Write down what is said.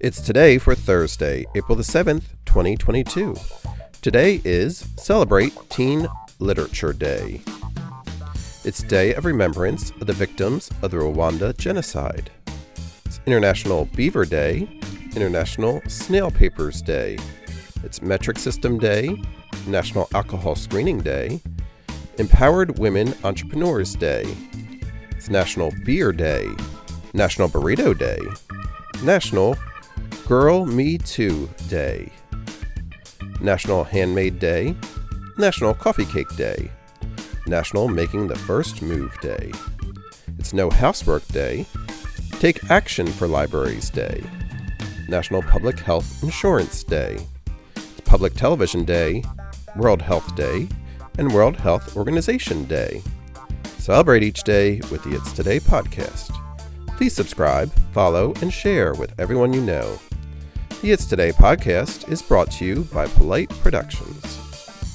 It's today for Thursday, April the 7th, 2022. Today is Celebrate Teen Literature Day. It's Day of Remembrance of the Victims of the Rwanda Genocide. It's International Beaver Day, International Snail Papers Day. It's Metric System Day, National Alcohol Screening Day, Empowered Women Entrepreneurs Day. It's National Beer Day, National Burrito Day, National Girl Me Too Day, National Handmade Day, National Coffee Cake Day, National Making the First Move Day. It's No Housework Day, Take Action for Libraries Day, National Public Health Insurance Day, it's Public Television Day, World Health Day, and World Health Organization Day. Celebrate each day with the It's Today podcast. Please subscribe, follow, and share with everyone you know. The It's Today podcast is brought to you by Polite Productions.